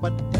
but